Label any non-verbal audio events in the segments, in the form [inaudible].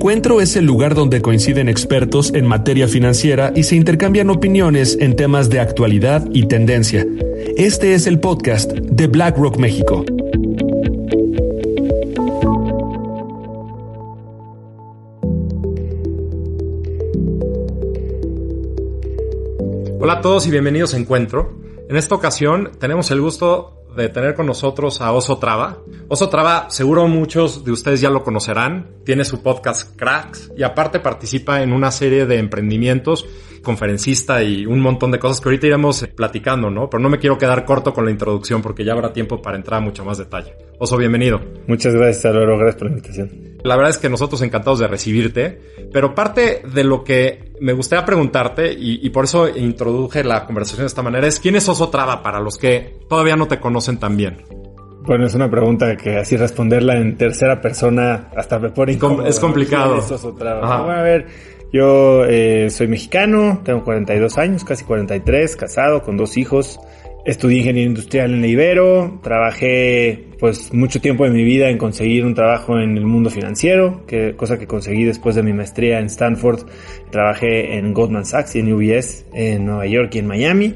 Encuentro es el lugar donde coinciden expertos en materia financiera y se intercambian opiniones en temas de actualidad y tendencia. Este es el podcast de BlackRock México. Hola a todos y bienvenidos a Encuentro. En esta ocasión tenemos el gusto de tener con nosotros a Oso Traba. Oso Traba, seguro muchos de ustedes ya lo conocerán, tiene su podcast Cracks y aparte participa en una serie de emprendimientos, conferencista y un montón de cosas que ahorita iremos platicando, ¿no? Pero no me quiero quedar corto con la introducción porque ya habrá tiempo para entrar a mucho más detalle. Oso, bienvenido. Muchas gracias, Álvaro. Gracias por la invitación. La verdad es que nosotros encantados de recibirte, pero parte de lo que me gustaría preguntarte, y, y por eso introduje la conversación de esta manera, es ¿quién es Oso Traba para los que todavía no te conocen tan bien? Bueno, es una pregunta que así responderla en tercera persona hasta me pone incómodo. Es complicado. ¿Quién es Oso Traba? Bueno, a ver, yo eh, soy mexicano, tengo 42 años, casi 43, casado, con dos hijos. Estudié ingeniería industrial en la Ibero, trabajé pues mucho tiempo de mi vida en conseguir un trabajo en el mundo financiero, cosa que conseguí después de mi maestría en Stanford. Trabajé en Goldman Sachs y en UBS en Nueva York y en Miami.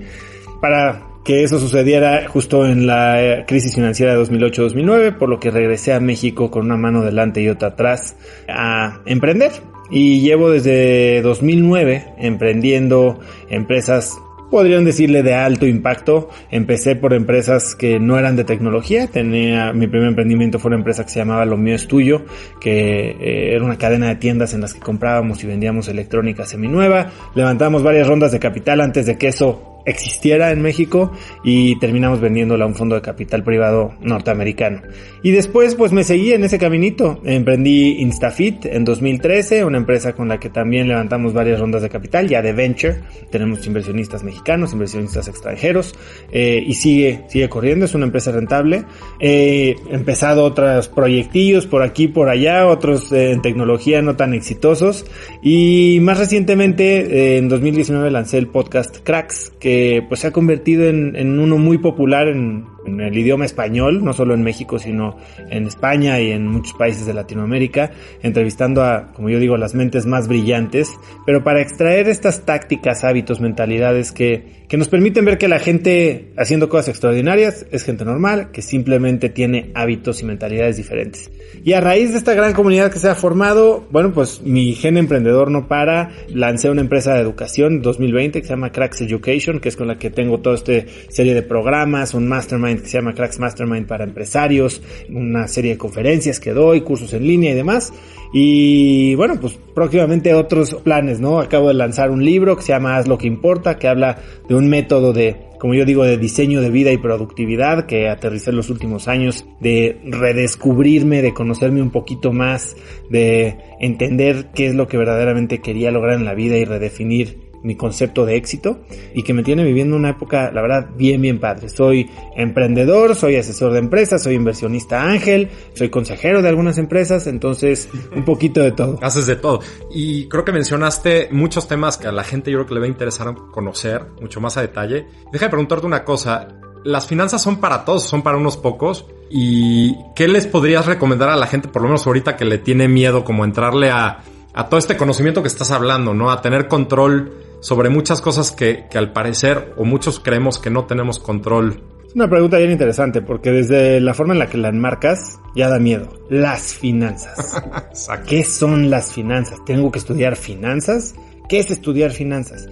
Para que eso sucediera justo en la crisis financiera de 2008-2009, por lo que regresé a México con una mano delante y otra atrás a emprender. Y llevo desde 2009 emprendiendo empresas podrían decirle de alto impacto. Empecé por empresas que no eran de tecnología. Tenía, mi primer emprendimiento fue una empresa que se llamaba Lo Mío es Tuyo, que eh, era una cadena de tiendas en las que comprábamos y vendíamos electrónica seminueva. Levantamos varias rondas de capital antes de que eso existiera en México y terminamos vendiéndola a un fondo de capital privado norteamericano. Y después pues me seguí en ese caminito. Emprendí Instafit en 2013, una empresa con la que también levantamos varias rondas de capital, ya de venture. Tenemos inversionistas mexicanos, inversionistas extranjeros eh, y sigue, sigue corriendo, es una empresa rentable. He empezado otros proyectillos por aquí, por allá, otros eh, en tecnología no tan exitosos y más recientemente eh, en 2019 lancé el podcast Cracks que pues se ha convertido en, en uno muy popular en, en, el idioma español, no solo en México, sino en España y en muchos países de Latinoamérica, entrevistando a, como yo digo, las mentes más brillantes, pero para extraer estas tácticas, hábitos, mentalidades que, que nos permiten ver que la gente haciendo cosas extraordinarias es gente normal, que simplemente tiene hábitos y mentalidades diferentes. Y a raíz de esta gran comunidad que se ha formado, bueno, pues mi gen emprendedor no para, lancé una empresa de educación 2020 que se llama Cracks Education, que es con la que tengo toda esta serie de programas, un mastermind que se llama Cracks Mastermind para empresarios, una serie de conferencias que doy, cursos en línea y demás. Y bueno, pues próximamente otros planes, ¿no? Acabo de lanzar un libro que se llama Haz lo que importa, que habla de un método de, como yo digo, de diseño de vida y productividad que aterricé en los últimos años, de redescubrirme, de conocerme un poquito más, de entender qué es lo que verdaderamente quería lograr en la vida y redefinir mi concepto de éxito y que me tiene viviendo una época, la verdad, bien, bien padre. Soy emprendedor, soy asesor de empresas, soy inversionista ángel, soy consejero de algunas empresas, entonces un poquito de todo. [laughs] Haces de todo. Y creo que mencionaste muchos temas que a la gente yo creo que le va a interesar conocer mucho más a detalle. Deja de preguntarte una cosa. ¿Las finanzas son para todos, son para unos pocos? ¿Y qué les podrías recomendar a la gente, por lo menos ahorita que le tiene miedo, como entrarle a, a todo este conocimiento que estás hablando, ¿no? A tener control sobre muchas cosas que, que, al parecer o muchos creemos que no tenemos control. Es una pregunta bien interesante porque desde la forma en la que la enmarcas ya da miedo. Las finanzas. [laughs] ¿Qué son las finanzas? ¿Tengo que estudiar finanzas? ¿Qué es estudiar finanzas?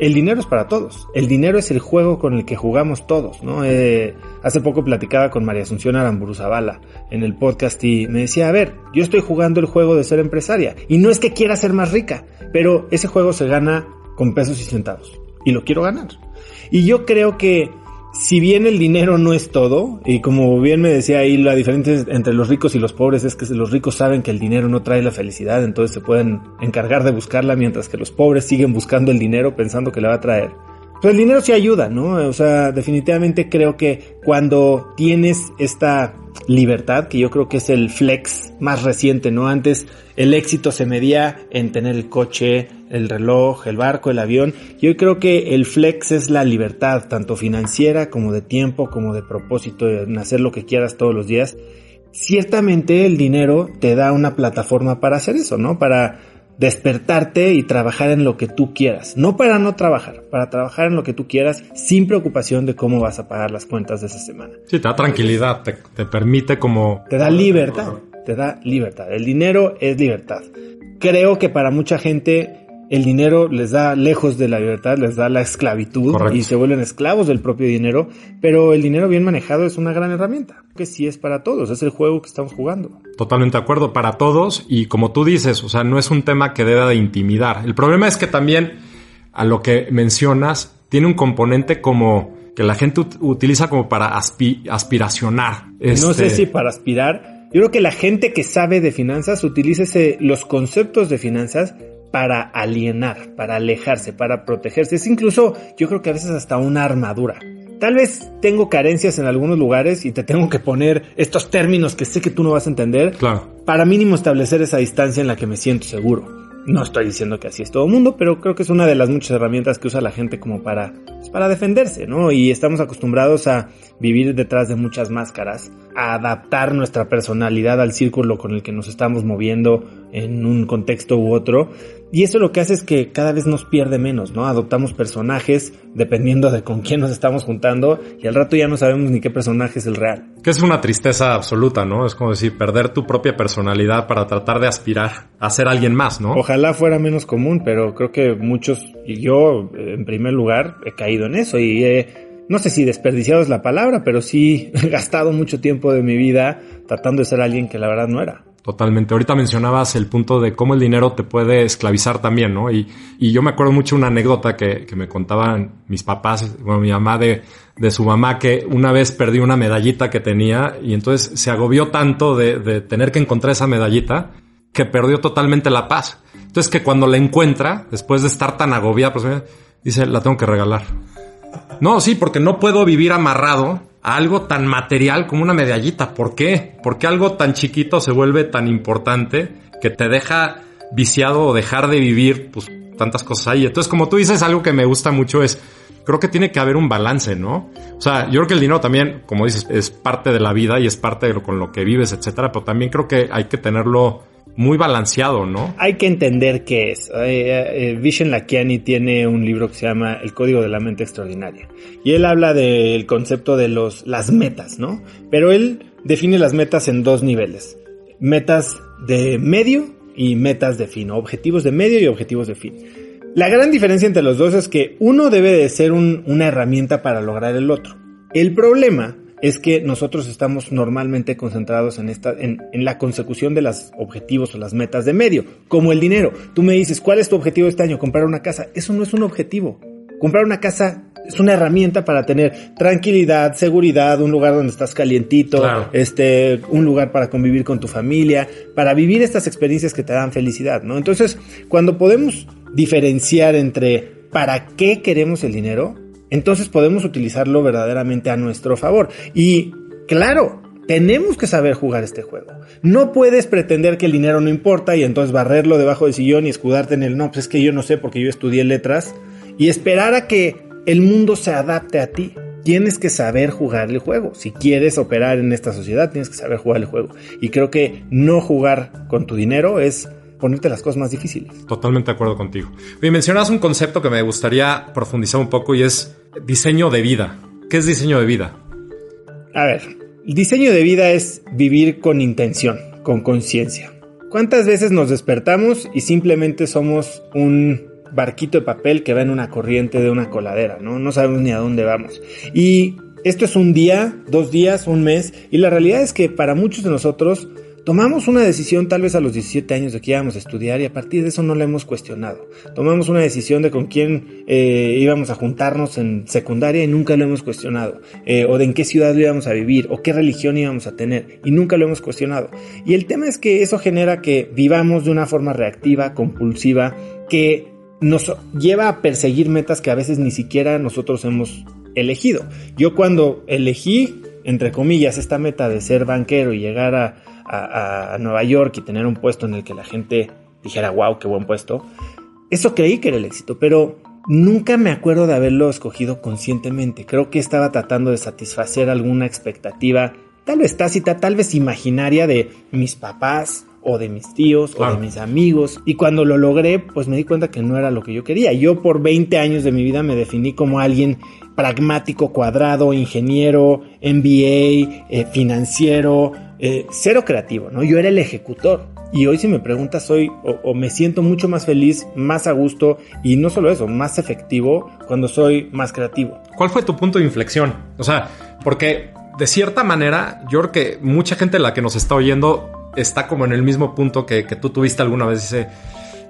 El dinero es para todos. El dinero es el juego con el que jugamos todos, ¿no? Eh, hace poco platicaba con María Asunción Aramburu Zavala en el podcast y me decía, a ver, yo estoy jugando el juego de ser empresaria y no es que quiera ser más rica, pero ese juego se gana con pesos y centavos. Y lo quiero ganar. Y yo creo que si bien el dinero no es todo, y como bien me decía ahí, la diferencia entre los ricos y los pobres es que los ricos saben que el dinero no trae la felicidad, entonces se pueden encargar de buscarla, mientras que los pobres siguen buscando el dinero pensando que le va a traer. Pues el dinero sí ayuda, ¿no? O sea, definitivamente creo que cuando tienes esta libertad, que yo creo que es el flex más reciente, ¿no? Antes el éxito se medía en tener el coche, el reloj, el barco, el avión. Yo creo que el flex es la libertad, tanto financiera como de tiempo, como de propósito, en hacer lo que quieras todos los días. ciertamente el dinero te da una plataforma para hacer eso, ¿no? Para despertarte y trabajar en lo que tú quieras. No para no trabajar, para trabajar en lo que tú quieras sin preocupación de cómo vas a pagar las cuentas de esa semana. Sí, te da tranquilidad, te, te permite como... Te da libertad, te da libertad. El dinero es libertad. Creo que para mucha gente el dinero les da lejos de la libertad, les da la esclavitud y se vuelven esclavos del propio dinero, pero el dinero bien manejado es una gran herramienta, que sí es para todos, es el juego que estamos jugando. Totalmente de acuerdo, para todos y como tú dices, o sea, no es un tema que deba de intimidar. El problema es que también a lo que mencionas tiene un componente como que la gente utiliza como para aspiracionar. No sé este si para aspirar. Yo creo que la gente que sabe de finanzas utiliza los conceptos de finanzas para alienar, para alejarse, para protegerse. Es incluso, yo creo que a veces hasta una armadura. Tal vez tengo carencias en algunos lugares y te tengo que poner estos términos que sé que tú no vas a entender. Claro. Para mínimo establecer esa distancia en la que me siento seguro. No estoy diciendo que así es todo el mundo, pero creo que es una de las muchas herramientas que usa la gente como para, pues, para defenderse, ¿no? Y estamos acostumbrados a vivir detrás de muchas máscaras, a adaptar nuestra personalidad al círculo con el que nos estamos moviendo en un contexto u otro. Y eso lo que hace es que cada vez nos pierde menos, ¿no? Adoptamos personajes dependiendo de con quién nos estamos juntando y al rato ya no sabemos ni qué personaje es el real. Que es una tristeza absoluta, ¿no? Es como decir, perder tu propia personalidad para tratar de aspirar a ser alguien más, ¿no? Ojalá fuera menos común, pero creo que muchos, y yo en primer lugar, he caído en eso y he, no sé si desperdiciado es la palabra, pero sí [laughs] he gastado mucho tiempo de mi vida tratando de ser alguien que la verdad no era. Totalmente. Ahorita mencionabas el punto de cómo el dinero te puede esclavizar también, ¿no? Y, y yo me acuerdo mucho una anécdota que, que, me contaban mis papás, bueno, mi mamá de, de su mamá, que una vez perdió una medallita que tenía y entonces se agobió tanto de, de tener que encontrar esa medallita que perdió totalmente la paz. Entonces que cuando la encuentra, después de estar tan agobiada, pues dice, la tengo que regalar. No, sí, porque no puedo vivir amarrado algo tan material como una medallita. ¿Por qué? Porque algo tan chiquito se vuelve tan importante que te deja viciado o dejar de vivir pues tantas cosas ahí. Entonces, como tú dices, algo que me gusta mucho es, creo que tiene que haber un balance, ¿no? O sea, yo creo que el dinero también, como dices, es parte de la vida y es parte de lo con lo que vives, etcétera, pero también creo que hay que tenerlo muy balanceado, ¿no? Hay que entender qué es. Eh, eh, Vishen Lakiani tiene un libro que se llama El Código de la Mente Extraordinaria. Y él habla del concepto de los, las metas, ¿no? Pero él define las metas en dos niveles. Metas de medio y metas de fin. Objetivos de medio y objetivos de fin. La gran diferencia entre los dos es que uno debe de ser una herramienta para lograr el otro. El problema es que nosotros estamos normalmente concentrados en esta, en, la consecución de los objetivos o las metas de medio, como el dinero. Tú me dices, ¿cuál es tu objetivo este año? Comprar una casa. Eso no es un objetivo. Comprar una casa es una herramienta para tener tranquilidad, seguridad, un lugar donde estás calientito, este, un lugar para convivir con tu familia, para vivir estas experiencias que te dan felicidad, ¿no? Entonces, cuando podemos diferenciar entre para qué queremos el dinero, entonces podemos utilizarlo verdaderamente a nuestro favor. Y claro, tenemos que saber jugar este juego. No puedes pretender que el dinero no importa y entonces barrerlo debajo del sillón y escudarte en el no, pues es que yo no sé porque yo estudié letras y esperar a que el mundo se adapte a ti. Tienes que saber jugar el juego. Si quieres operar en esta sociedad, tienes que saber jugar el juego. Y creo que no jugar con tu dinero es ponerte las cosas más difíciles. Totalmente de acuerdo contigo. Y mencionas un concepto que me gustaría profundizar un poco y es Diseño de vida. ¿Qué es diseño de vida? A ver, el diseño de vida es vivir con intención, con conciencia. ¿Cuántas veces nos despertamos y simplemente somos un barquito de papel que va en una corriente de una coladera, ¿no? No sabemos ni a dónde vamos. Y esto es un día, dos días, un mes, y la realidad es que para muchos de nosotros Tomamos una decisión tal vez a los 17 años de que íbamos a estudiar y a partir de eso no la hemos cuestionado. Tomamos una decisión de con quién eh, íbamos a juntarnos en secundaria y nunca lo hemos cuestionado. Eh, o de en qué ciudad íbamos a vivir o qué religión íbamos a tener y nunca lo hemos cuestionado. Y el tema es que eso genera que vivamos de una forma reactiva, compulsiva, que nos lleva a perseguir metas que a veces ni siquiera nosotros hemos elegido. Yo cuando elegí, entre comillas, esta meta de ser banquero y llegar a a, Nueva York y tener un puesto en el que la gente dijera, wow, qué buen puesto, eso creí que era el éxito, pero nunca me acuerdo de haberlo escogido conscientemente. Creo que estaba tratando de satisfacer alguna expectativa tal vez tácita, tal vez imaginaria de mis papás o de mis tíos o de mis amigos. Y cuando lo logré, pues me di cuenta que no era lo que yo quería. Yo por 20 años de mi vida me definí como alguien pragmático, cuadrado, ingeniero, MBA, eh, financiero, eh, cero creativo, ¿no? Yo era el ejecutor. Y hoy si me preguntas, soy o, me siento mucho más feliz, más a gusto y no solo eso, más efectivo cuando soy más creativo. ¿Cuál fue tu punto de inflexión? O sea, porque de cierta manera, yo creo que mucha gente la que nos está oyendo está como en el mismo punto que, que tú tuviste alguna vez. Dice,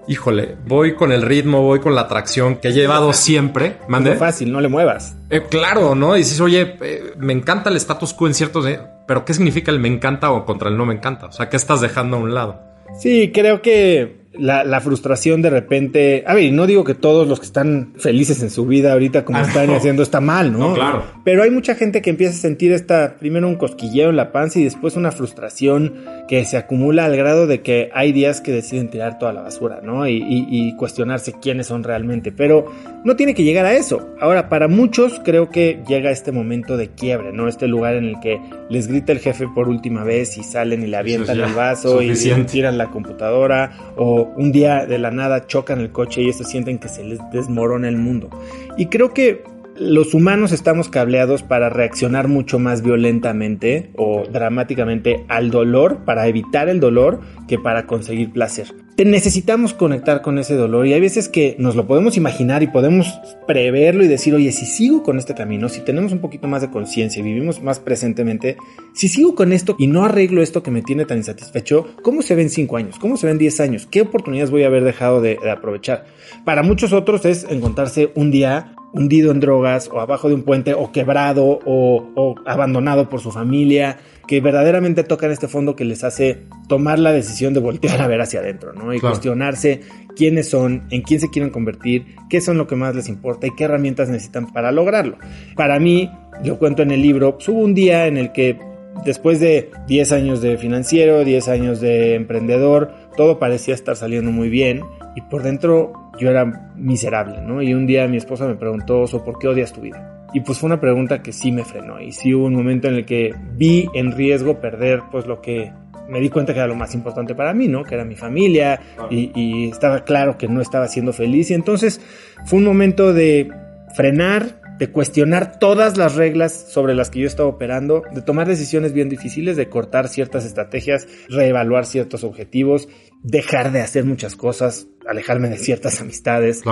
híjole, voy con el ritmo, voy con la atracción que he llevado [laughs] siempre. Mande. Fácil, no le muevas. Eh, claro, ¿no? Dices, oye, eh, me encanta el status quo en ciertos... pero ¿qué significa el me encanta o contra el no me encanta? O sea, ¿qué estás dejando a un lado? Sí, creo que la, frustración de repente. A ver, no digo que todos los que están felices en su vida ahorita como ah, están haciendo está mal, ¿no? Claro. Pero hay mucha gente que empieza a sentir esta, primero un cosquilleo en la panza y después una frustración que se acumula al grado de que hay días que deciden tirar toda la basura, ¿no? Y, y cuestionarse quiénes son realmente. Pero no tiene que llegar a eso. Ahora, para muchos creo que llega este momento de quiebre, ¿no? Este lugar en el que les grita el jefe por última vez y salen y le avientan el vaso y tiran la computadora o un día de la nada chocan el coche y eso sienten que se les desmorona el mundo. Y creo que los humanos estamos cableados para reaccionar mucho más violentamente o dramáticamente al dolor, para evitar el dolor, que para conseguir placer. Te necesitamos conectar con ese dolor y hay veces que nos lo podemos imaginar y podemos preverlo y decir, oye, si sigo con este camino, si tenemos un poquito más de conciencia y vivimos más presentemente, si sigo con esto y no arreglo esto que me tiene tan insatisfecho, ¿cómo se ven 5 años? ¿Cómo se ven 10 años? ¿Qué oportunidades voy a haber dejado de, de aprovechar? Para muchos otros es encontrarse un día hundido en drogas o abajo de un puente o quebrado o, abandonado por su familia, que verdaderamente tocan este fondo que les hace tomar la decisión de voltear a ver hacia adentro, ¿no? Y cuestionarse quiénes son, en quién se quieren convertir, qué son lo que más les importa y qué herramientas necesitan para lograrlo. Para mí, yo cuento en el libro, pues, hubo un día en el que después de 10 años de financiero, 10 años de emprendedor, todo parecía estar saliendo muy bien y por dentro yo era miserable, ¿no? Y un día mi esposa me preguntó, ¿por qué odias tu vida? Y pues fue una pregunta que sí me frenó y sí hubo un momento en el que vi en riesgo perder pues lo que me di cuenta que era lo más importante para mí, ¿no? Que era mi familia y, y estaba claro que no estaba siendo feliz y entonces fue un momento de frenar, de cuestionar todas las reglas sobre las que yo estaba operando, de tomar decisiones bien difíciles, de cortar ciertas estrategias, reevaluar ciertos objetivos, dejar de hacer muchas cosas, alejarme de ciertas amistades,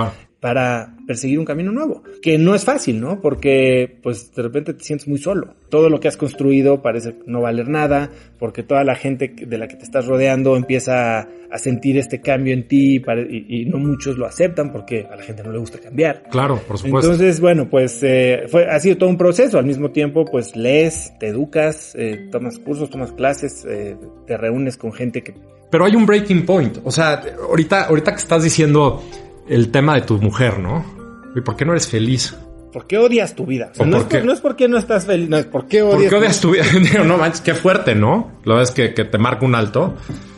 para perseguir un camino nuevo, que no es fácil, ¿no? Porque pues de repente te sientes muy solo. Todo lo que has construido parece no valer nada, porque toda la gente de la que te estás rodeando empieza a sentir este cambio en ti y, no muchos lo aceptan porque a la gente no le gusta cambiar. Claro, por supuesto. Entonces, bueno, pues eh, fue, ha sido todo un proceso. Al mismo tiempo, pues lees, te educas, eh, tomas cursos, tomas clases, eh, te reúnes con gente que... Pero hay un breaking point. O sea, ahorita, ahorita que estás diciendo el tema de tu mujer, ¿no? ¿Y por qué no eres feliz? ¿Por qué odias tu vida? no, es no, es porque no estás feliz, no es por qué odias, ¿Por qué odias tu vida. [laughs] no manches, qué fuerte, ¿no? Lo ves que, que te marca un alto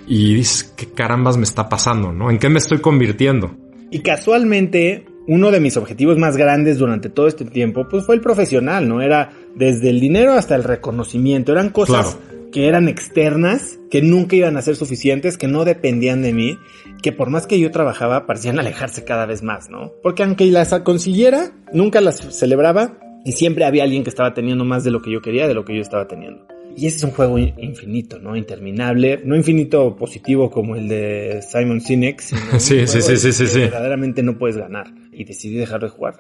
y dices, ¿qué carambas me está pasando, no? ¿En qué me estoy convirtiendo? Y casualmente, uno de mis objetivos más grandes durante todo este tiempo, pues fue el profesional, ¿no? Era desde el dinero hasta el reconocimiento. Eran cosas que eran externas, que nunca iban a ser suficientes, que no dependían de mí, que por más que yo trabajaba, parecían alejarse cada vez más, ¿no? Porque aunque las consiguiera, nunca las celebraba y siempre había alguien que estaba teniendo más de lo que yo quería, de lo que yo estaba teniendo. Y ese es un juego infinito, ¿no? Interminable. No infinito positivo como el de Simon Sinek, sino [laughs] sí, sí, sí, sí, sí, sí. verdaderamente no puedes ganar. Y decidí dejar de jugar.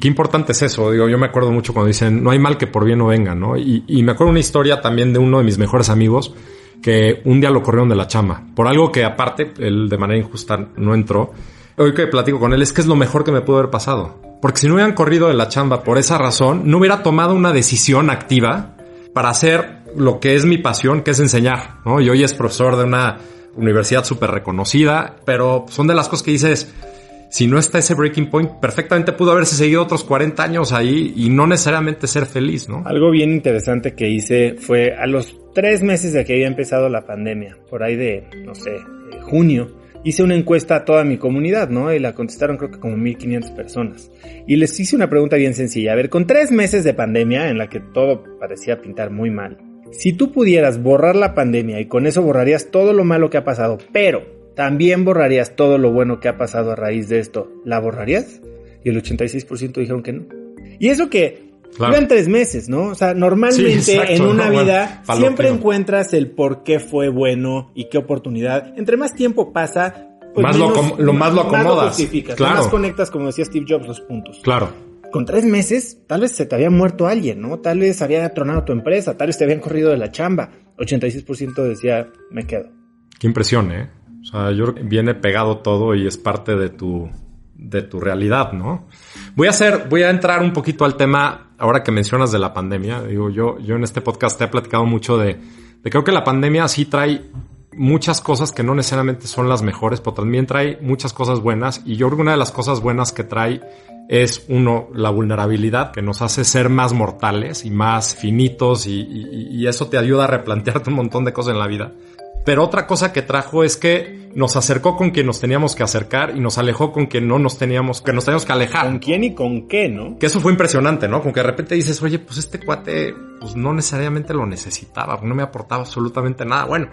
Qué importante es eso. Digo, yo me acuerdo mucho cuando dicen, no hay mal que por bien no venga, ¿no? Y, me acuerdo una historia también de uno de mis mejores amigos que un día lo corrieron de la chamba. Por algo que aparte, él de manera injusta no entró. Hoy que platico con él es que es lo mejor que me pudo haber pasado. Porque si no hubieran corrido de la chamba por esa razón, no hubiera tomado una decisión activa para hacer lo que es mi pasión, que es enseñar, ¿no? Y hoy es profesor de una universidad súper reconocida, pero son de las cosas que dices, si no está ese breaking point, perfectamente pudo haberse seguido otros 40 años ahí y no necesariamente ser feliz, ¿no? Algo bien interesante que hice fue a los tres meses de que había empezado la pandemia, por ahí de, no sé, junio, hice una encuesta a toda mi comunidad, ¿no? Y la contestaron creo que como 1500 personas. Y les hice una pregunta bien sencilla. A ver, con tres meses de pandemia en la que todo parecía pintar muy mal, Si tú pudieras borrar la pandemia y con eso borrarías todo lo malo que ha pasado, pero también borrarías todo lo bueno que ha pasado a raíz de esto, ¿la borrarías? Y el 86% dijeron que no. Y eso que Claro. tres meses, ¿no? O sea, normalmente en una vida siempre encuentras el por qué fue bueno y qué oportunidad. Entre más tiempo pasa, pues más lo, más lo acomodas. Más claro. Más conectas, como decía Steve Jobs, los puntos. Claro. Con tres meses, tal vez se te había muerto alguien, ¿no? Tal vez había tronado tu empresa, tal vez te habían corrido de la chamba. 86% decía, me quedo. Qué impresión, ¿eh? O sea, yo creo que viene pegado todo y es parte de tu, de tu realidad, ¿no? Voy a hacer, voy a entrar un poquito al tema, ahora que mencionas de la pandemia. Digo, yo, yo en este podcast te he platicado mucho de, de creo que la pandemia sí trae muchas cosas que no necesariamente son las mejores, pero también trae muchas cosas buenas. Y yo creo que una de las cosas buenas que trae es, uno, la vulnerabilidad que nos hace ser más mortales y más finitos y, y, eso te ayuda a replantearte un montón de cosas en la vida. Pero otra cosa que trajo es que nos acercó con quien nos teníamos que acercar y nos alejó con quien no nos teníamos, que nos teníamos que alejar. ¿Con quién y con qué, no? Que eso fue impresionante, ¿no? Con que de repente dices, oye, pues este cuate, pues no necesariamente lo necesitaba, no me aportaba absolutamente nada. Bueno,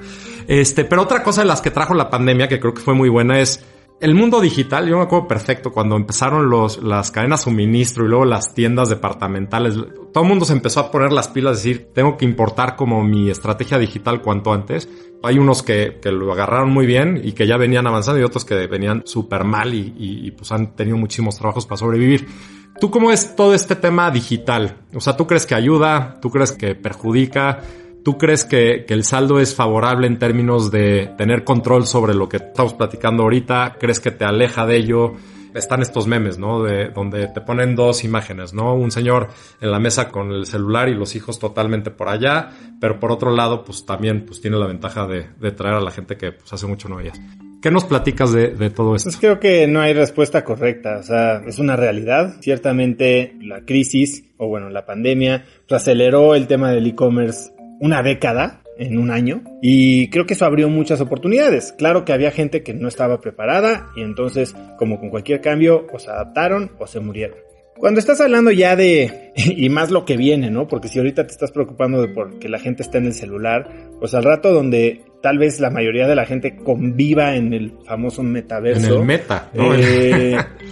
este, pero otra cosa de las que trajo la pandemia, que creo que fue muy buena, es el mundo digital, yo me acuerdo perfecto cuando empezaron los, las cadenas suministro y luego las tiendas departamentales, todo el mundo se empezó a poner las pilas, decir, tengo que importar como mi estrategia digital cuanto antes. Hay unos que, que lo agarraron muy bien y que ya venían avanzando y otros que venían súper mal y, y, y pues han tenido muchísimos trabajos para sobrevivir. ¿Tú cómo es todo este tema digital? O sea, ¿tú crees que ayuda? ¿Tú crees que perjudica? ¿Tú crees que, el saldo es favorable en términos de tener control sobre lo que estamos platicando ahorita? ¿Crees que te aleja de ello? Están estos memes, ¿no? De donde te ponen dos imágenes, ¿no? Un señor en la mesa con el celular y los hijos totalmente por allá, pero por otro lado, pues también pues tiene la ventaja de, traer a la gente que pues, hace mucho no. ¿Qué nos platicas de, de, todo esto? Pues creo que no hay respuesta correcta, o sea, es una realidad. Ciertamente la crisis, o bueno, la pandemia, pues aceleró el tema del e-commerce una década en un año y creo que eso abrió muchas oportunidades. Claro que había gente que no estaba preparada y entonces como con cualquier cambio o se adaptaron o se murieron. Cuando estás hablando ya de, [laughs] y más lo que viene, ¿no? Porque si ahorita te estás preocupando de por que la gente está en el celular, pues al rato donde tal vez la mayoría de la gente conviva en el famoso metaverso. En el meta, ¿no? Eh, [laughs]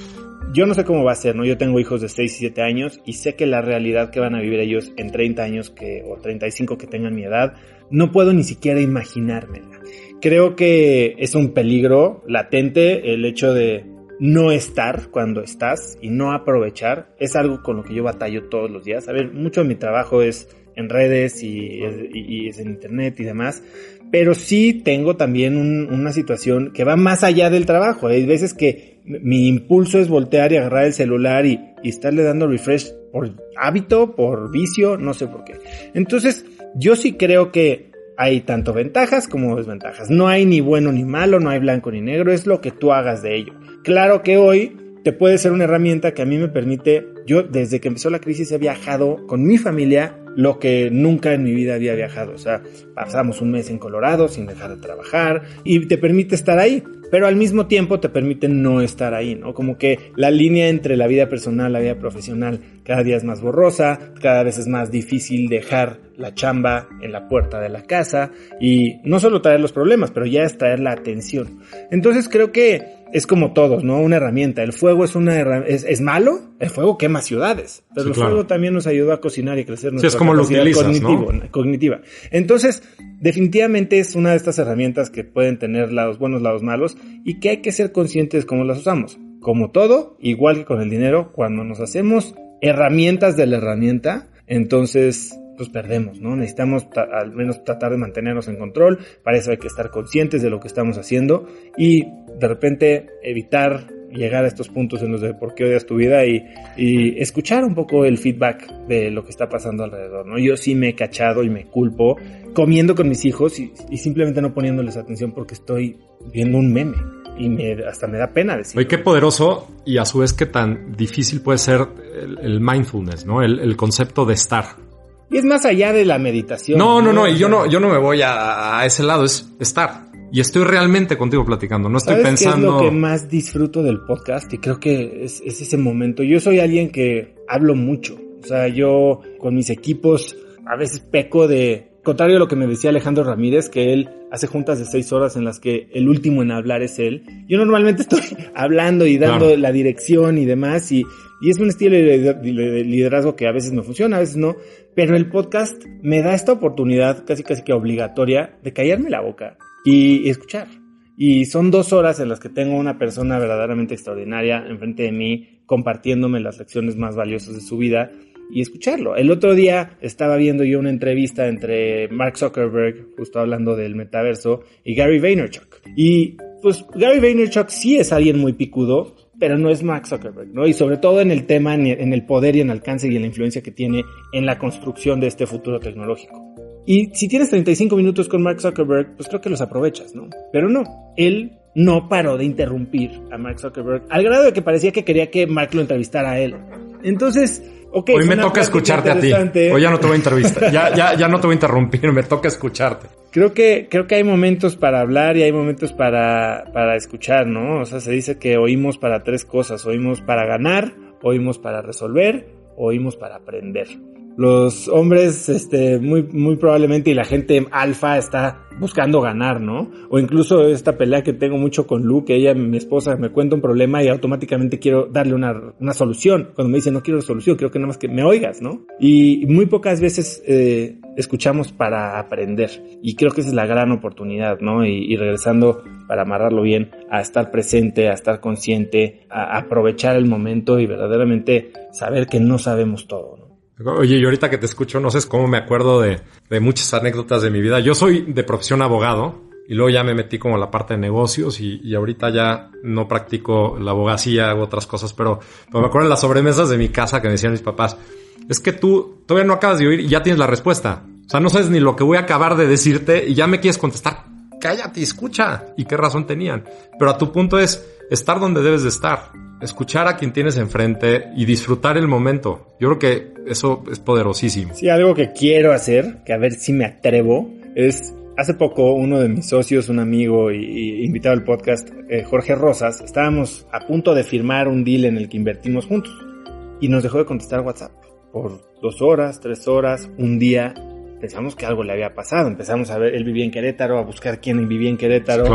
yo no sé cómo va a ser, ¿no? Yo tengo hijos de 6 y 7 años y sé que la realidad que van a vivir ellos en 30 años que, o 35 que tengan mi edad, no puedo ni siquiera imaginármela. Creo que es un peligro latente el hecho de no estar cuando estás y no aprovechar. Es algo con lo que yo batallo todos los días. A ver, mucho de mi trabajo es en redes y, y, es en internet y demás, pero sí tengo también un, una situación que va más allá del trabajo. Hay veces que mi impulso es voltear y agarrar el celular y, estarle dando refresh por hábito, por vicio, no sé por qué. Entonces, yo sí creo que hay tanto ventajas como desventajas. No hay ni bueno ni malo, no hay blanco ni negro, es lo que tú hagas de ello. Claro que hoy te puede ser una herramienta que a mí me permite, yo desde que empezó la crisis he viajado con mi familia lo que nunca en mi vida había viajado. O sea, pasamos un mes en Colorado sin dejar de trabajar y te permite estar ahí, pero al mismo tiempo te permite no estar ahí, ¿no? Como que la línea entre la vida personal y la vida profesional cada día es más borrosa, cada vez es más difícil dejar la chamba en la puerta de la casa y no solo traer los problemas, pero ya es traer la atención. Entonces creo que es como todos, ¿no? Una herramienta. El fuego es una es, es, malo, el fuego quema ciudades, pero el fuego también nos ayuda a cocinar y crecer nuestra sí, es como lo cognitivo, ¿no? cognitiva. Entonces, definitivamente es una de estas herramientas que pueden tener lados buenos, lados malos y que hay que ser conscientes de cómo las usamos. Como todo, igual que con el dinero, cuando nos hacemos herramientas de la herramienta, entonces pues perdemos, ¿no? Necesitamos al menos tratar de mantenernos en control, para eso hay que estar conscientes de lo que estamos haciendo y de repente evitar llegar a estos puntos en los de por qué odias tu vida y, y, escuchar un poco el feedback de lo que está pasando alrededor, ¿no? Yo sí me he cachado y me culpo comiendo con mis hijos y, y simplemente no poniéndoles atención porque estoy viendo un meme y me, hasta me da pena decir. Oye, qué poderoso y a su vez qué tan difícil puede ser el, el mindfulness, ¿no? El, el, concepto de estar. Y es más allá de la meditación. No, no, no, y yo no, yo no me voy a, a ese lado, es estar. Y estoy realmente contigo platicando, no estoy pensando. Qué es lo que más disfruto del podcast y creo que es, es ese momento. Yo soy alguien que hablo mucho. O sea, yo con mis equipos a veces peco de contrario a lo que me decía Alejandro Ramírez, que él hace juntas de seis horas en las que el último en hablar es él, yo normalmente [laughs] estoy hablando y dando la dirección y demás, y, y es un estilo de liderazgo que a veces me funciona, a veces no, pero el podcast me da esta oportunidad casi casi que obligatoria de callarme la boca y escuchar. Y son dos horas en las que tengo una persona verdaderamente extraordinaria enfrente de mí, compartiéndome las lecciones más valiosas de su vida y escucharlo. El otro día estaba viendo yo una entrevista entre Mark Zuckerberg, justo hablando del metaverso, y Gary Vaynerchuk. Y pues Gary Vaynerchuk sí es alguien muy picudo, pero no es Mark Zuckerberg, ¿no? Y sobre todo en el tema, en el poder y en el alcance y en la influencia que tiene en la construcción de este futuro tecnológico. Y si tienes 35 minutos con Mark Zuckerberg, pues creo que los aprovechas, ¿no? Pero no, él no paró de interrumpir a Mark Zuckerberg, al grado de que parecía que quería que Mark lo entrevistara a él. Entonces, Hoy me toca escucharte a ti. Hoy ya no te voy a entrevistar. ya, ya, ya no te voy a interrumpir, me toca escucharte. Creo que, creo que hay momentos para hablar y hay momentos para, para escuchar, ¿no? O sea, se dice que oímos para tres cosas. Oímos para ganar, oímos para resolver, oímos para aprender los hombres, este, muy, muy probablemente y la gente alfa está buscando ganar, ¿no? O incluso esta pelea que tengo mucho con Lu, que ella, mi esposa, me cuenta un problema y automáticamente quiero darle una, una solución. Cuando me dice no quiero solución, quiero que nada más que me oigas, ¿no? Y muy pocas veces eh, escuchamos para aprender. Y creo que esa es la gran oportunidad, ¿no? Y, y regresando para amarrarlo bien, a estar presente, a estar consciente, a aprovechar el momento y verdaderamente saber que no sabemos todo, ¿no? Oye, y ahorita que te escucho, no sé cómo me acuerdo de, de muchas anécdotas de mi vida. Yo soy de profesión abogado y luego ya me metí como en la parte de negocios y, y ahorita ya no practico la abogacía, hago otras cosas, pero, pero me acuerdo en las sobremesas de mi casa que me decían mis papás, es que tú todavía no acabas de oír y ya tienes la respuesta. O sea, no sabes ni lo que voy a acabar de decirte y ya me quieres contestar. Cállate, escucha. ¿Y qué razón tenían? Pero a tu punto es estar donde debes de estar escuchar a quien tienes enfrente y disfrutar el momento. Yo creo que eso es poderosísimo. Sí, algo que quiero hacer, que a ver si me atrevo, es hace poco uno de mis socios, un amigo y, invitado al podcast, eh, Jorge Rosas, estábamos a punto de firmar un deal en el que invertimos juntos y nos dejó de contestar WhatsApp por dos horas, tres horas, un día. Pensamos que algo le había pasado. Empezamos a ver, él vivía en Querétaro, a buscar quién vivía en Querétaro.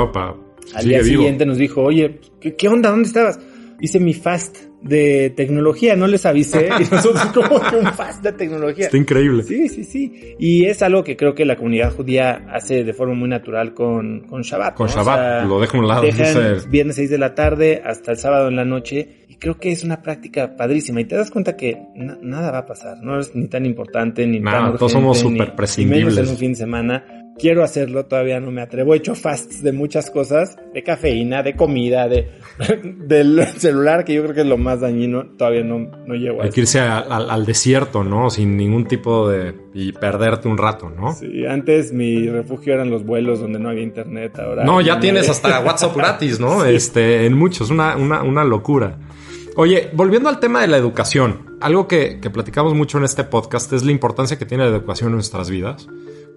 Al día siguiente nos dijo, oye, ¿qué, ¿qué onda? ¿Dónde estabas? hice mi fast de tecnología, no les avisé [laughs] y nosotros como que un fast de tecnología. Está increíble. Sí, sí, sí. Y es algo que creo que la comunidad judía hace de forma muy natural con, con Shabbat. Con Shabbat, lo dejo a un lado. Dejan viernes 6 de la tarde hasta el sábado en la noche y creo que es una práctica padrísima y te das cuenta que nada va a pasar, no es ni tan importante ni tan urgente. todos somos súper prescindibles. menos en un fin de semana quiero hacerlo, todavía no me atrevo. He hecho fasts de muchas cosas, de cafeína, de comida, de [laughs] del celular, que yo creo que es lo más dañino. Todavía no, no llego a Hay que irse al desierto, ¿no? Sin ningún tipo de... y perderte un rato, ¿no? Sí, antes mi refugio eran los vuelos donde no había internet, ahora... No, ya tienes hasta WhatsApp gratis, ¿no? [laughs] Este, en muchos, una, una, una locura. Oye, volviendo al tema de la educación, algo que, que platicamos mucho en este podcast es la importancia que tiene la educación en nuestras vidas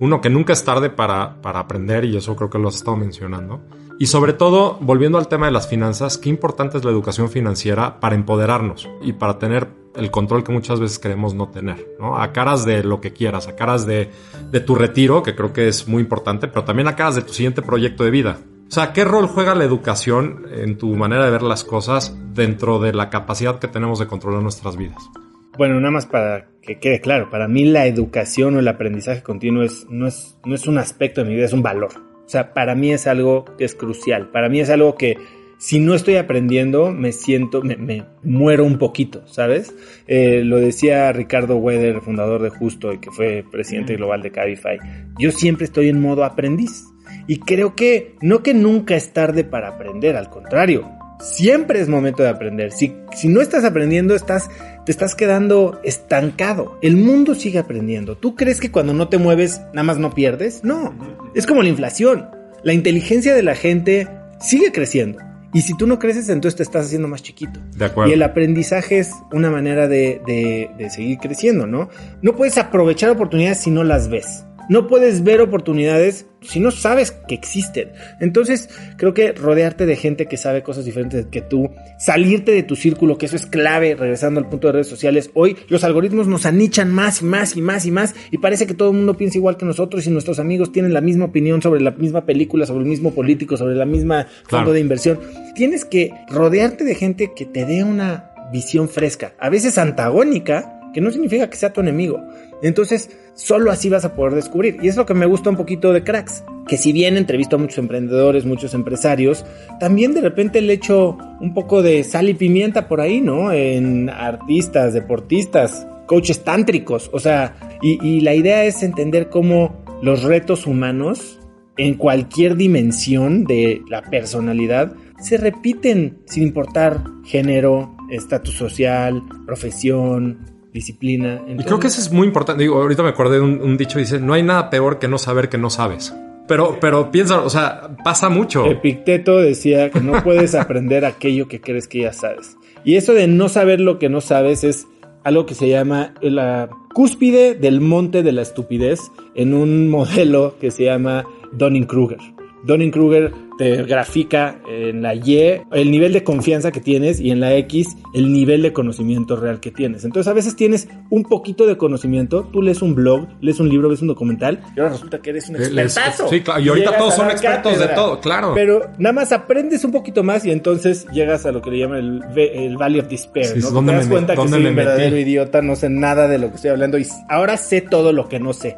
uno, que nunca es tarde para, para aprender, y eso creo que lo has estado mencionando. Y sobre todo, volviendo al tema de las finanzas, qué importante es la educación financiera para empoderarnos y para tener el control que muchas veces queremos no tener, ¿no? A caras de lo que quieras, a caras de, de tu retiro, que creo que es muy importante, pero también a caras de tu siguiente proyecto de vida. O sea, ¿qué rol juega la educación en tu manera de ver las cosas dentro de la capacidad que tenemos de controlar nuestras vidas? Bueno, nada más para que quede claro, para mí la educación o el aprendizaje continuo es, no, es, no es un aspecto de mi vida, es un valor. O sea, para mí es algo que es crucial. Para mí es algo que si no estoy aprendiendo, me siento, me, muero un poquito, ¿sabes? Eh, lo decía Ricardo Weather, fundador de Justo y que fue presidente global de Cabify. Yo siempre estoy en modo aprendiz. Y creo que no que nunca es tarde para aprender, al contrario, siempre es momento de aprender. Si, si no estás aprendiendo, estás, te estás quedando estancado. El mundo sigue aprendiendo. ¿Tú crees que cuando no te mueves, nada más no pierdes? No. Es como la inflación. La inteligencia de la gente sigue creciendo. Y si tú no creces, entonces te estás haciendo más chiquito. De acuerdo. Y el aprendizaje es una manera de, de, de seguir creciendo, ¿no? No puedes aprovechar oportunidades si no las ves. No puedes ver oportunidades si no sabes que existen. Entonces, creo que rodearte de gente que sabe cosas diferentes que tú, salirte de tu círculo, que eso es clave, regresando al punto de redes sociales. Hoy los algoritmos nos anichan más y más y más y más y parece que todo el mundo piensa igual que nosotros y nuestros amigos tienen la misma opinión sobre la misma película, sobre el mismo político, sobre la misma fondo de inversión. Tienes que rodearte de gente que te dé una visión fresca, a veces antagónica, que no significa que sea tu enemigo. Entonces, solo así vas a poder descubrir. Y es lo que me gusta un poquito de Cracks, que si bien entrevisto a muchos emprendedores, muchos empresarios, también de repente le echo un poco de sal y pimienta por ahí, ¿no? En artistas, deportistas, coaches tántricos. O sea, y, y la idea es entender cómo los retos humanos en cualquier dimensión de la personalidad se repiten sin importar género, estatus social, profesión, disciplina. y creo que eso es muy importante. Digo, ahorita me acordé de un, dicho, dice, no hay nada peor que no saber que no sabes. Pero, pero piensa, o sea, pasa mucho. Epicteto decía que no puedes aprender aquello que crees que ya sabes. Y eso de no saber lo que no sabes es algo que se llama la cúspide del monte de la estupidez en un modelo que se llama Donning-Kruger. Donning-Kruger te grafica en la Y el nivel de confianza que tienes y en la X el nivel de conocimiento real que tienes. Entonces a veces tienes un poquito de conocimiento, tú lees un blog, lees un libro, ves un documental y ahora resulta que eres un expertazo. Sí, claro. Y ahorita todos son expertos de todo, claro. Pero nada más aprendes un poquito más y entonces llegas a lo que le llaman el, el Valley of Despair, ¿no? te das cuenta que soy un verdadero idiota, no sé nada de lo que estoy hablando y ahora sé todo lo que no sé.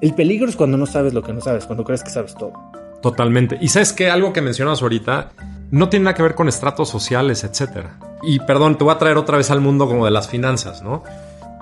El peligro es cuando no sabes lo que no sabes, cuando crees que sabes todo. Totalmente. Y sabes que algo que mencionas ahorita no tiene nada que ver con estratos sociales, etcétera. Y perdón, te voy a traer otra vez al mundo como de las finanzas, ¿no?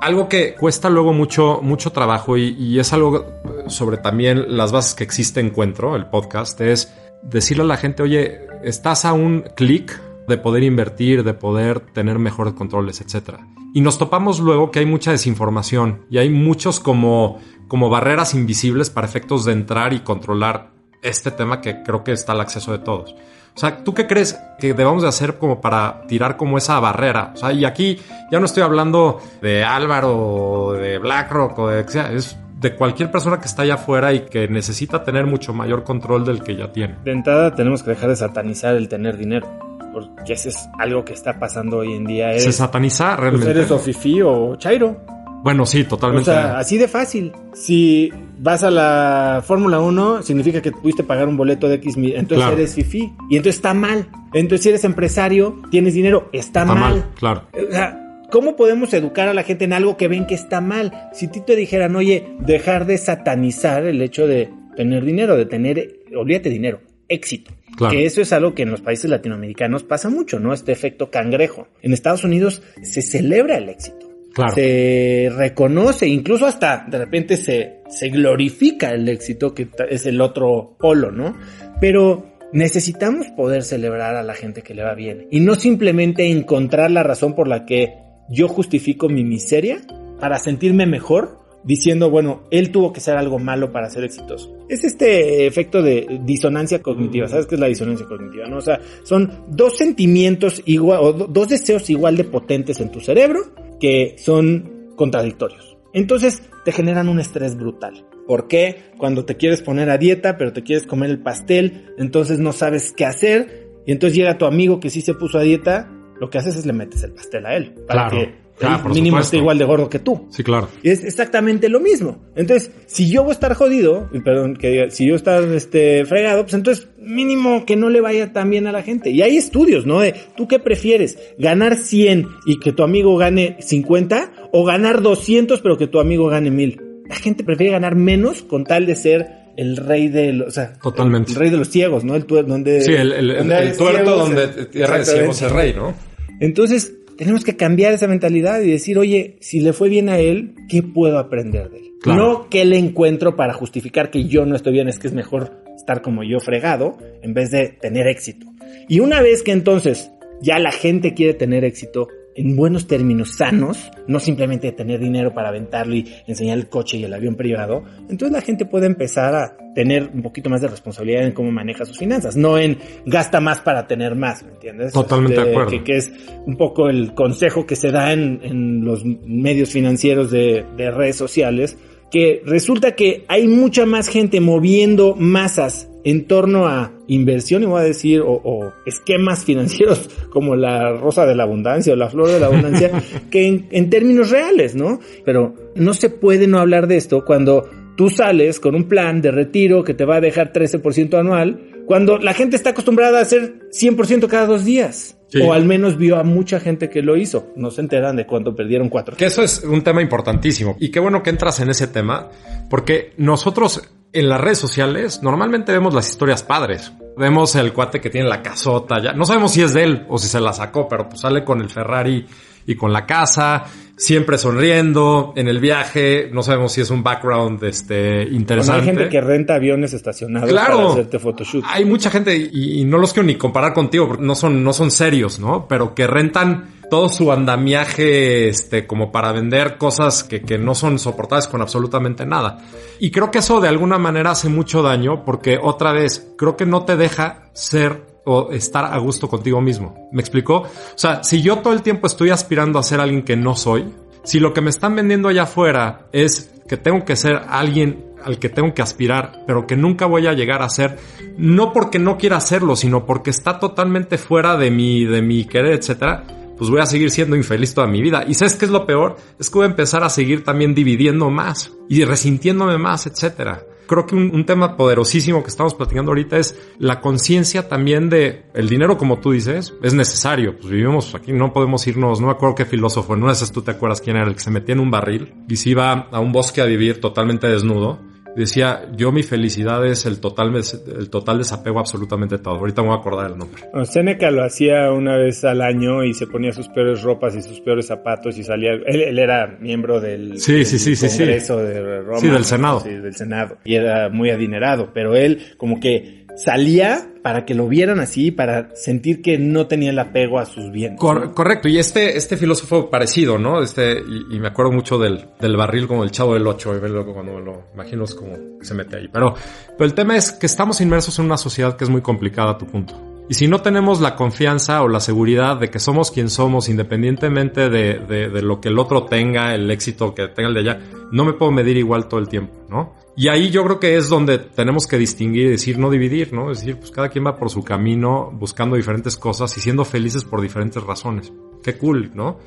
Algo que cuesta luego mucho, mucho trabajo y, y es algo sobre también las bases que existe Encuentro, el podcast, es decirle a la gente, oye, estás a un clic de poder invertir, de poder tener mejores controles, etcétera. Y nos topamos luego que hay mucha desinformación y hay muchos como, como barreras invisibles para efectos de entrar y controlar este tema que creo que está al acceso de todos. O sea, ¿tú qué crees que debamos de hacer como para tirar como esa barrera? O sea, y aquí ya no estoy hablando de Álvaro, de BlackRock o de sea, es de cualquier persona que está allá afuera y que necesita tener mucho mayor control del que ya tiene. De entrada tenemos que dejar de satanizar el tener dinero. Porque eso es algo que está pasando hoy en día. Se sataniza realmente. Pues eres o fifi o chairo. Bueno, sí, totalmente. O sea, así de fácil. Si vas a la Fórmula 1, significa que pudiste pagar un boleto de X mil. Entonces eres fifi. Y entonces está mal. Entonces, si eres empresario, tienes dinero, está, mal. Claro. O sea, ¿Cómo podemos educar a la gente en algo que ven que está mal? Si ti te dijeran, oye, dejar de satanizar el hecho de tener dinero, de tener, olvídate dinero, éxito. Claro. Que eso es algo que en los países latinoamericanos pasa mucho, ¿no? Este efecto cangrejo. En Estados Unidos se celebra el éxito. Claro. Se reconoce, incluso hasta de repente se, se glorifica el éxito, que es el otro polo, ¿no? Pero necesitamos poder celebrar a la gente que le va bien y no simplemente encontrar la razón por la que yo justifico mi miseria para sentirme mejor diciendo, bueno, él tuvo que ser algo malo para ser exitoso. Es este efecto de disonancia cognitiva. ¿Sabes qué es la disonancia cognitiva? No? O sea, son dos sentimientos igual, o dos deseos igual de potentes en tu cerebro que son contradictorios. Entonces te generan un estrés brutal. ¿Por qué? Cuando te quieres poner a dieta, pero te quieres comer el pastel, entonces no sabes qué hacer, y entonces llega tu amigo que sí se puso a dieta, lo que haces es le metes el pastel a él. Para claro. que Claro, mínimo esté igual de gordo que tú. Sí, claro. Y es exactamente lo mismo. Entonces, si yo voy a estar jodido, perdón, que diga, si yo estar este fregado, pues entonces mínimo que no le vaya tan bien a la gente. Y hay estudios, ¿no? De tú qué prefieres, ganar 100 y que tu amigo gane 50 o ganar 200 pero que tu amigo gane 1000. La gente prefiere ganar menos con tal de ser el rey de los, o sea, Totalmente. El, rey de los ciegos, ¿no? El tuerto donde Sí, el, el, el, el tuerto ciegos, donde tierra de ciegos es rey, ¿no? Entonces, tenemos que cambiar esa mentalidad y decir, oye, si le fue bien a él, ¿qué puedo aprender de él? Claro. No qué le encuentro para justificar que yo no estoy bien, es que es mejor estar como yo fregado en vez de tener éxito. Y una vez que entonces ya la gente quiere tener éxito en buenos términos sanos, no simplemente tener dinero para aventarlo y enseñar el coche y el avión privado, entonces la gente puede empezar a tener un poquito más de responsabilidad en cómo maneja sus finanzas, no en gasta más para tener más, ¿me entiendes? Totalmente este, de acuerdo. Que, que, es un poco el consejo que se da en, en los medios financieros de, de redes sociales, que resulta que hay mucha más gente moviendo masas en torno a inversión, y voy a decir, o, esquemas financieros [laughs] como la rosa de la abundancia o la flor de la abundancia, [laughs] que en, en términos reales, ¿no? Pero no se puede no hablar de esto cuando tú sales con un plan de retiro que te va a dejar 13% anual, cuando la gente está acostumbrada a hacer 100% cada dos días. O al menos vio a mucha gente que lo hizo. No se enteran de cuánto perdieron cuatro. Que eso es un tema importantísimo. Y qué bueno que entras en ese tema, porque nosotros en las redes sociales normalmente vemos las historias padres. Vemos el cuate que tiene la casota, ya no sabemos si es de él o si se la sacó, pero pues sale con el Ferrari y con la casa, siempre sonriendo en el viaje, no sabemos si es un background este interesante. hay gente que renta aviones estacionados claro, para hacerte photoshoot. Hay mucha gente y, no los quiero ni comparar contigo porque no son no son serios, ¿no? Pero que rentan todo su andamiaje este como para vender cosas que, que no son soportables con absolutamente nada. Y creo que eso de alguna manera hace mucho daño porque otra vez creo que no te deja ser o estar a gusto contigo mismo. ¿Me explicó? O sea, si yo todo el tiempo estoy aspirando a ser alguien que no soy, si lo que me están vendiendo allá afuera es que tengo que ser alguien al que tengo que aspirar, pero que nunca voy a llegar a ser, no porque no quiera hacerlo, sino porque está totalmente fuera de mi, de mi querer, etcétera, pues voy a seguir siendo infeliz toda mi vida. Y sabes qué es lo peor? Es que voy a empezar a seguir también dividiendo más y resintiéndome más, etcétera creo que un, tema poderosísimo que estamos platicando ahorita es la conciencia también de el dinero, como tú dices, es necesario. Pues vivimos aquí, no podemos irnos, no me acuerdo qué filósofo, no sé si tú te acuerdas quién era el que se metía en un barril y se iba a un bosque a vivir totalmente desnudo decía, yo mi felicidad es el total, el total desapego absolutamente todo. Ahorita me voy a acordar el nombre. Seneca lo hacía una vez al año y se ponía sus peores ropas y sus peores zapatos y salía, él, era miembro del, sí, sí, sí, Congreso de Roma. Sí, del Senado. Sí, del Senado. Y era muy adinerado, pero él como que salía para que lo vieran así, para sentir que no tenía el apego a sus bienes. Correcto, y este, este filósofo parecido, ¿no? Este, y, me acuerdo mucho del, del, barril como el chavo del 8, y luego cuando lo imagino es como se mete ahí. Pero, pero el tema es que estamos inmersos en una sociedad que es muy complicada a tu punto. Y si no tenemos la confianza o la seguridad de que somos quien somos, independientemente de, de, de, lo que el otro tenga, el éxito que tenga el de allá, no me puedo medir igual todo el tiempo, ¿no? Y ahí yo creo que es donde tenemos que distinguir y decir, no dividir, ¿no? Es decir, pues cada quien va por su camino buscando diferentes cosas y siendo felices por diferentes razones. Qué cool, ¿no?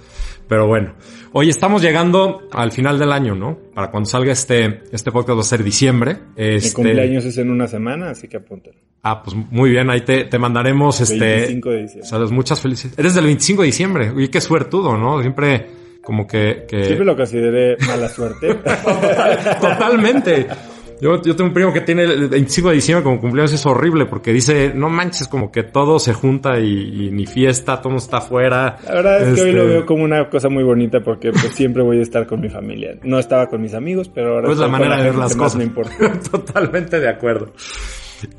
Pero bueno, hoy estamos llegando al final del año, ¿no? Para cuando salga este, este podcast va a ser diciembre. Este... Mi cumpleaños es en una semana, así que apúntalo. Ah, pues muy bien, ahí te, te mandaremos este... 25 de diciembre. Sabes, muchas felicidades. Eres del 25 de diciembre. Oye, qué suertudo, ¿no? Siempre como que... que... Siempre lo consideré mala suerte. [laughs] Totalmente. Yo, yo tengo un primo que tiene el 25 de diciembre como cumpleaños, es horrible porque dice, no manches, como que todo se junta y, ni fiesta, todo está afuera. La verdad es que hoy lo este veo como una cosa muy bonita porque pues siempre voy a estar con mi familia. No estaba con mis amigos, pero ahora... Pues la manera de ver las cosas. No importa. [laughs] Totalmente de acuerdo.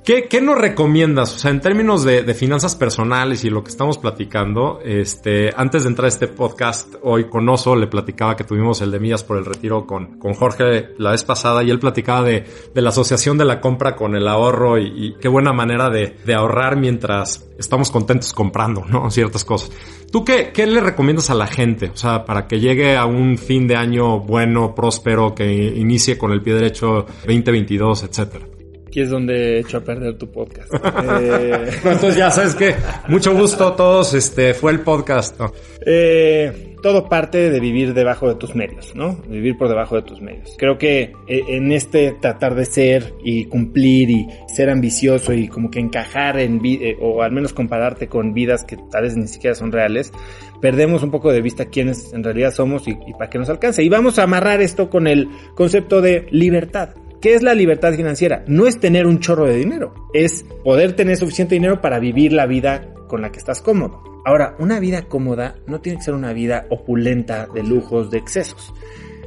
¿Qué, ¿Qué, nos recomiendas? O sea, en términos de, de, finanzas personales y lo que estamos platicando, este, antes de entrar a este podcast, hoy con Oso le platicaba que tuvimos el de millas por el retiro con, con Jorge la vez pasada y él platicaba de, de la asociación de la compra con el ahorro y, y qué buena manera de, de, ahorrar mientras estamos contentos comprando, ¿no? Ciertas cosas. ¿Tú qué, qué le recomiendas a la gente? O sea, para que llegue a un fin de año bueno, próspero, que inicie con el pie derecho 2022, etcétera es donde he hecho a perder tu podcast. [laughs] eh... entonces ya sabes que mucho gusto a todos, este fue el podcast. Eh, todo parte de vivir debajo de tus medios, ¿no? Vivir por debajo de tus medios. Creo que eh, en este tratar de ser y cumplir y ser ambicioso y como que encajar en o al menos compararte con vidas que tal vez ni siquiera son reales, perdemos un poco de vista quiénes en realidad somos y, y para qué nos alcance. Y vamos a amarrar esto con el concepto de libertad. ¿Qué es la libertad financiera? No es tener un chorro de dinero, es poder tener suficiente dinero para vivir la vida con la que estás cómodo. Ahora, una vida cómoda no tiene que ser una vida opulenta de lujos, de excesos.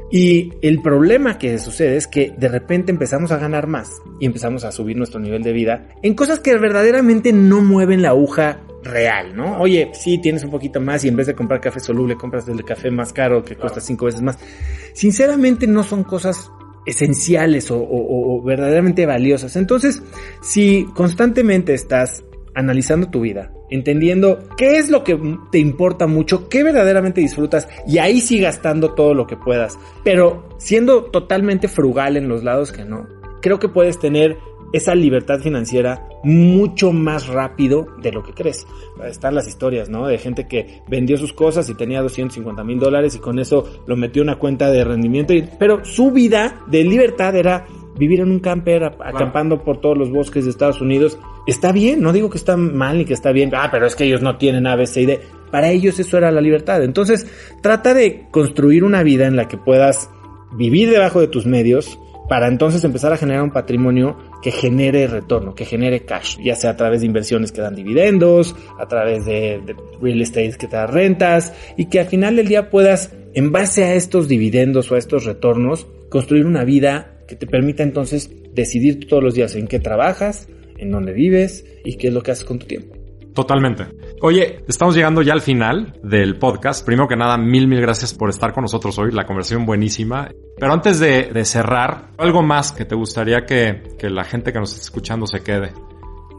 Y el problema que sucede es que de repente empezamos a ganar más y empezamos a subir nuestro nivel de vida en cosas que verdaderamente no mueven la aguja real, ¿no? Oye, sí, tienes un poquito más y en vez de comprar café soluble compras el café más caro que cuesta cinco veces más. Sinceramente no son cosas esenciales o, verdaderamente valiosas. Entonces, si constantemente estás analizando tu vida entendiendo qué es lo que te importa mucho, qué verdaderamente disfrutas y ahí sí gastando todo lo que puedas, pero siendo totalmente frugal en los lados que no. Creo que puedes tener esa libertad financiera mucho más rápido de lo que crees. Están las historias, ¿no? De gente que vendió sus cosas y tenía 250 mil dólares y con eso lo metió en una cuenta de rendimiento. pero su vida de libertad era vivir en un camper acampando por todos los bosques de Estados Unidos. Está bien, no digo que está mal ni que está bien. Ah, pero es que ellos no tienen A, B, C y D. Para ellos eso era la libertad. Entonces, trata de construir una vida en la que puedas vivir debajo de tus medios, para entonces empezar a generar un patrimonio que genere retorno, que genere cash, ya sea a través de inversiones que dan dividendos, a través de, real estate que te da rentas y que al final del día puedas, en base a estos dividendos o a estos retornos, construir una vida que te permita entonces decidir todos los días en qué trabajas, en dónde vives y qué es lo que haces con tu tiempo. Totalmente. Oye, estamos llegando ya al final del podcast. Primero que nada, mil, mil gracias por estar con nosotros hoy. La conversación buenísima. Pero antes de, cerrar, algo más que te gustaría que, la gente que nos está escuchando se quede.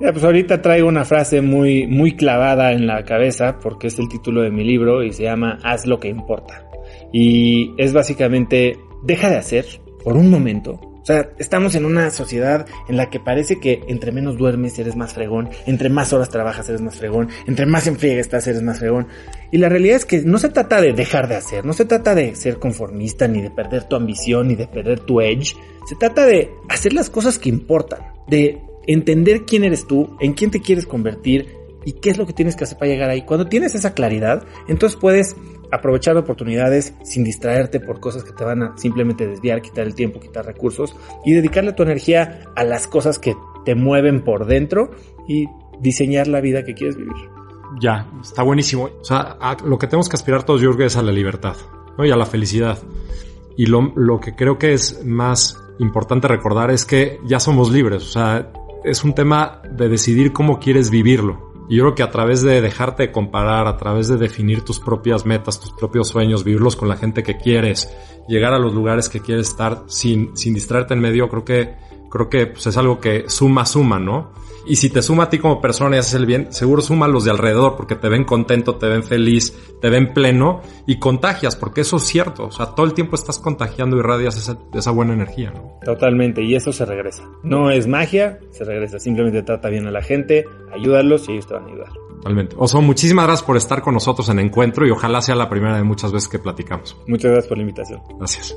Ya, pues ahorita traigo una frase muy, muy clavada en la cabeza porque es el título de mi libro y se llama Haz lo que importa. Y es básicamente, deja de hacer por un momento o sea, estamos en una sociedad en la que parece que entre menos duermes eres más fregón, entre más horas trabajas eres más fregón, entre más en estás eres más fregón. Y la realidad es que no se trata de dejar de hacer, no se trata de ser conformista, ni de perder tu ambición, ni de perder tu edge. Se trata de hacer las cosas que importan, de entender quién eres tú, en quién te quieres convertir y qué es lo que tienes que hacer para llegar ahí. Cuando tienes esa claridad, entonces puedes aprovechar oportunidades sin distraerte por cosas que te van a simplemente desviar, quitar el tiempo, quitar recursos y dedicarle tu energía a las cosas que te mueven por dentro y diseñar la vida que quieres vivir. Ya, está buenísimo. O sea, lo que tenemos que aspirar todos, Jorge, es a la libertad y a la felicidad. Y lo, lo que creo que es más importante recordar es que ya somos libres. O sea, es un tema de decidir cómo quieres vivirlo. Y yo creo que a través de dejarte comparar, a través de definir tus propias metas, tus propios sueños, vivirlos con la gente que quieres, llegar a los lugares que quieres estar sin, sin distraerte en medio, creo que, creo que pues, es algo que suma, suma, ¿no? Y si te suma a ti como persona y haces el bien, seguro suma a los de alrededor porque te ven contento, te ven feliz, te ven pleno y contagias, porque eso es cierto. O sea, todo el tiempo estás contagiando y irradias esa, esa buena energía, ¿no? Totalmente, y eso se regresa. No es magia, se regresa. Simplemente trata bien a la gente, ayúdalos y ellos te van a ayudar. Totalmente. Oso, muchísimas gracias por estar con nosotros en Encuentro y ojalá sea la primera de muchas veces que platicamos. Muchas gracias por la invitación. Gracias.